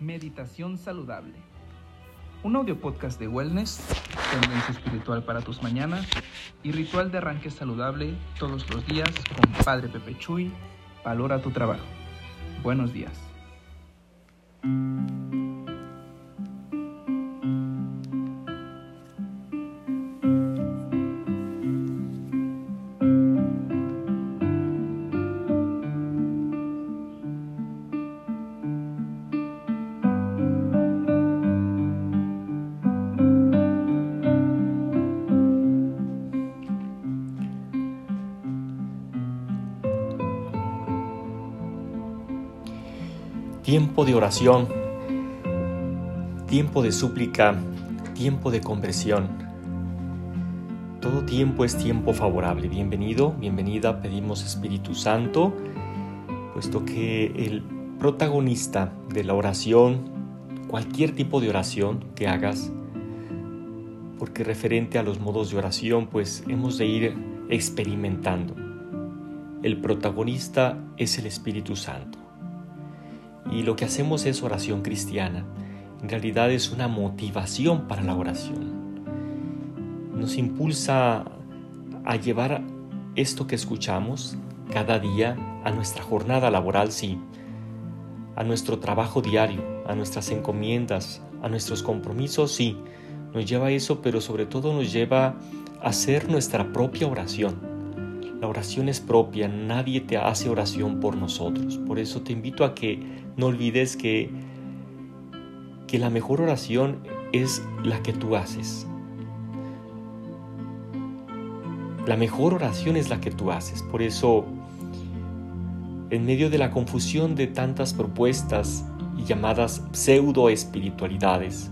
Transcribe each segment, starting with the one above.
Meditación Saludable. Un audio podcast de wellness, tendencia espiritual para tus mañanas y ritual de arranque saludable todos los días con Padre Pepe Chuy. Valora tu trabajo. Buenos días. Tiempo de oración, tiempo de súplica, tiempo de conversión. Todo tiempo es tiempo favorable. Bienvenido, bienvenida, pedimos Espíritu Santo, puesto que el protagonista de la oración, cualquier tipo de oración que hagas, porque referente a los modos de oración, pues hemos de ir experimentando. El protagonista es el Espíritu Santo y lo que hacemos es oración cristiana. En realidad es una motivación para la oración. Nos impulsa a llevar esto que escuchamos cada día a nuestra jornada laboral, sí, a nuestro trabajo diario, a nuestras encomiendas, a nuestros compromisos, sí, nos lleva a eso, pero sobre todo nos lleva a hacer nuestra propia oración la oración es propia, nadie te hace oración por nosotros. Por eso te invito a que no olvides que, que la mejor oración es la que tú haces. La mejor oración es la que tú haces. Por eso, en medio de la confusión de tantas propuestas y llamadas pseudo espiritualidades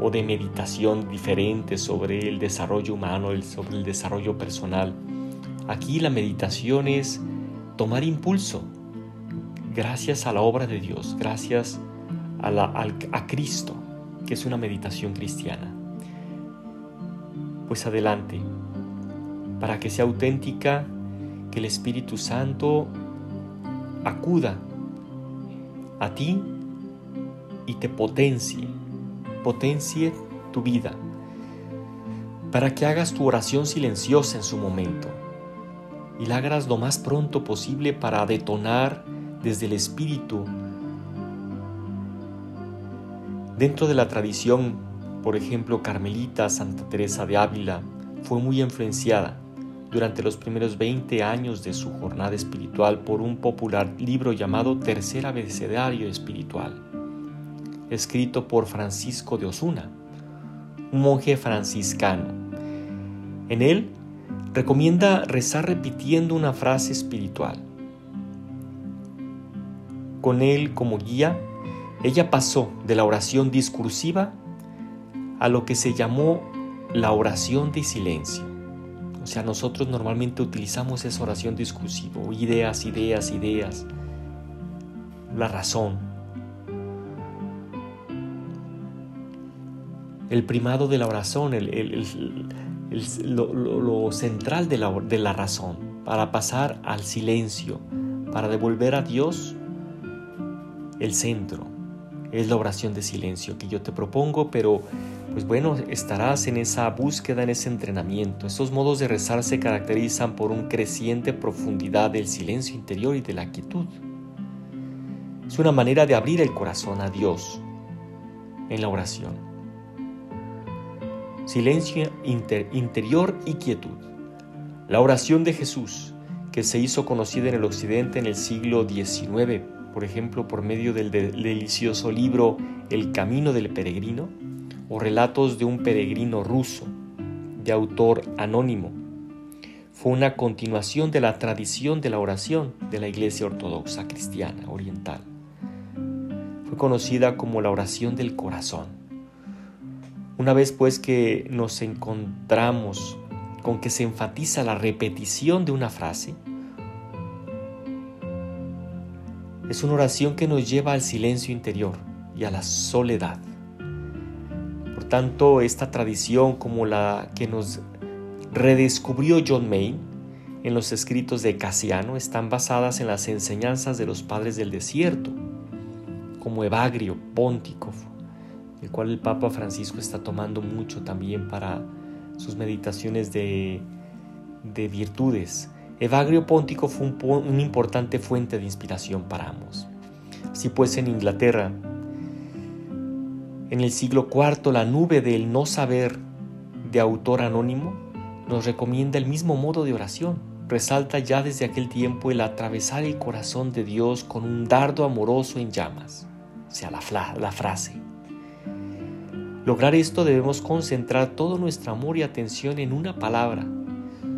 o de meditación diferente sobre el desarrollo humano, sobre el desarrollo personal, Aquí la meditación es tomar impulso gracias a la obra de Dios, gracias a, Cristo, que es una meditación cristiana. Pues adelante, para que sea auténtica, que el Espíritu Santo acuda a ti y te potencie, potencie tu vida, para que hagas tu oración silenciosa en su momento y la hagas lo más pronto posible para detonar desde el espíritu. Dentro de la tradición, por ejemplo, Carmelita Santa Teresa de Ávila fue muy influenciada durante los primeros 20 años de su jornada espiritual por un popular libro llamado Tercer Abecedario Espiritual, escrito por Francisco de Osuna, un monje franciscano. En él recomienda rezar repitiendo una frase espiritual. Con él como guía, ella pasó de la oración discursiva a lo que se llamó la oración de silencio. O sea, nosotros normalmente utilizamos esa oración discursiva, ideas, ideas, ideas, la razón. El primado de la oración, el, el, lo, central de la, de la razón, para pasar al silencio, para devolver a Dios el centro. Es la oración de silencio que yo te propongo, pero pues bueno, estarás en esa búsqueda, en ese entrenamiento. Estos modos de rezar se caracterizan por un creciente profundidad del silencio interior y de la quietud. Es una manera de abrir el corazón a Dios en la oración silencio interior y quietud. La oración de Jesús, que se hizo conocida en el occidente en el siglo XIX, por ejemplo por medio del delicioso libro El Camino del Peregrino, o Relatos de un Peregrino ruso, de autor anónimo, fue una continuación de la tradición de la oración de la Iglesia Ortodoxa Cristiana Oriental. Fue conocida como la oración del corazón una vez pues que nos encontramos con que se enfatiza la repetición de una frase, es una oración que nos lleva al silencio interior y a la soledad. Por tanto, esta tradición como la que nos redescubrió John Maine en los escritos de Casiano están basadas en las enseñanzas de los padres del desierto, como Evagrio Póntico, el cual el Papa Francisco está tomando mucho también para sus meditaciones de, de virtudes. Evagrio Póntico fue una importante fuente de inspiración para ambos. Así pues, en Inglaterra, en el siglo IV, la nube del no saber de autor anónimo nos recomienda el mismo modo de oración. Resalta ya desde aquel tiempo el atravesar el corazón de Dios con un dardo amoroso en llamas, o sea, la, la frase. Lograr esto debemos concentrar todo nuestro amor y atención en una palabra.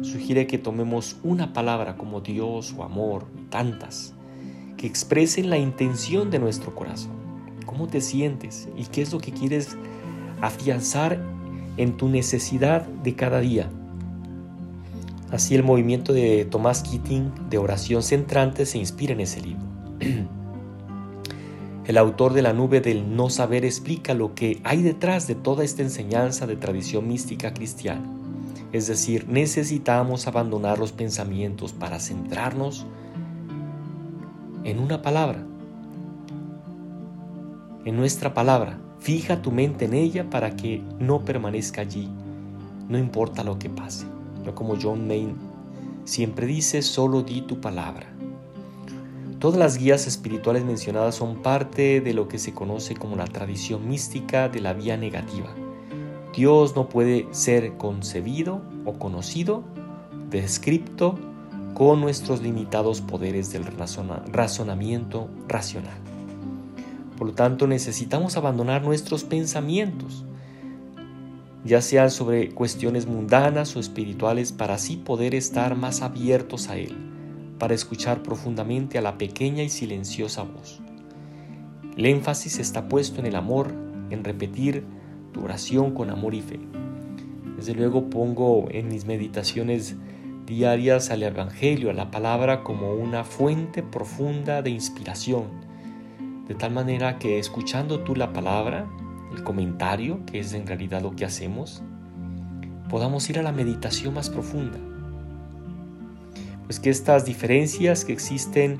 Sugiere que tomemos una palabra como Dios o amor, tantas, que expresen la intención de nuestro corazón. ¿Cómo te sientes y qué es lo que quieres afianzar en tu necesidad de cada día? Así el movimiento de Tomás Keating de oración centrante se inspira en ese libro. El autor de La nube del no saber explica lo que hay detrás de toda esta enseñanza de tradición mística cristiana. Es decir, necesitamos abandonar los pensamientos para centrarnos en una palabra, en nuestra palabra. Fija tu mente en ella para que no permanezca allí, no importa lo que pase. Como John Maine siempre dice, solo di tu palabra. Todas las guías espirituales mencionadas son parte de lo que se conoce como la tradición mística de la vía negativa. Dios no puede ser concebido o conocido, descripto, con nuestros limitados poderes del razonamiento racional. Por lo tanto, necesitamos abandonar nuestros pensamientos, ya sean sobre cuestiones mundanas o espirituales, para así poder estar más abiertos a Él para escuchar profundamente a la pequeña y silenciosa voz. El énfasis está puesto en el amor, en repetir tu oración con amor y fe. Desde luego pongo en mis meditaciones diarias al Evangelio, a la palabra como una fuente profunda de inspiración, de tal manera que escuchando tú la palabra, el comentario, que es en realidad lo que hacemos, podamos ir a la meditación más profunda pues que estas diferencias que existen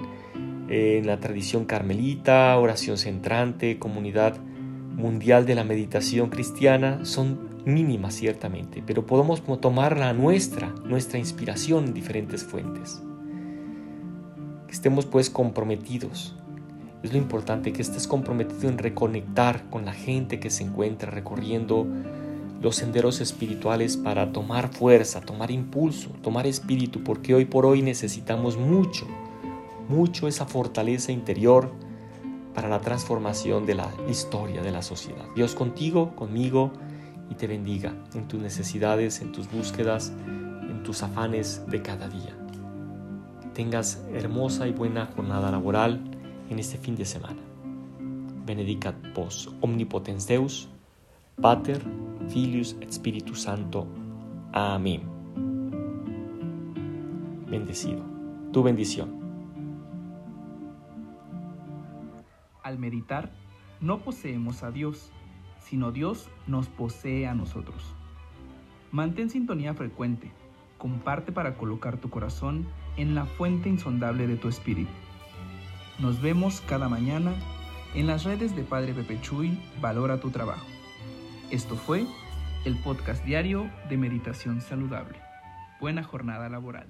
en la tradición carmelita, oración centrante, comunidad mundial de la meditación cristiana son mínimas ciertamente, pero podemos tomar la nuestra, nuestra inspiración en diferentes fuentes. Que estemos pues comprometidos. Es lo importante que estés comprometido en reconectar con la gente que se encuentra recorriendo los senderos espirituales para tomar fuerza, tomar impulso, tomar espíritu, porque hoy por hoy necesitamos mucho, mucho esa fortaleza interior para la transformación de la historia de la sociedad. Dios contigo, conmigo, y te bendiga en tus necesidades, en tus búsquedas, en tus afanes de cada día. tengas hermosa y buena jornada laboral en este fin de semana. Benedicat vos, omnipotens Deus, Pater, Filius et Spiritus Santo. Amén. Bendecido. Tu bendición. Al meditar, no poseemos a Dios, sino Dios nos posee a nosotros. Mantén sintonía frecuente. Comparte para colocar tu corazón en la fuente insondable de tu espíritu. Nos vemos cada mañana en las redes de Padre Pepe Chuy, Valora tu trabajo. Esto fue el podcast diario de Meditación Saludable. Buena jornada laboral.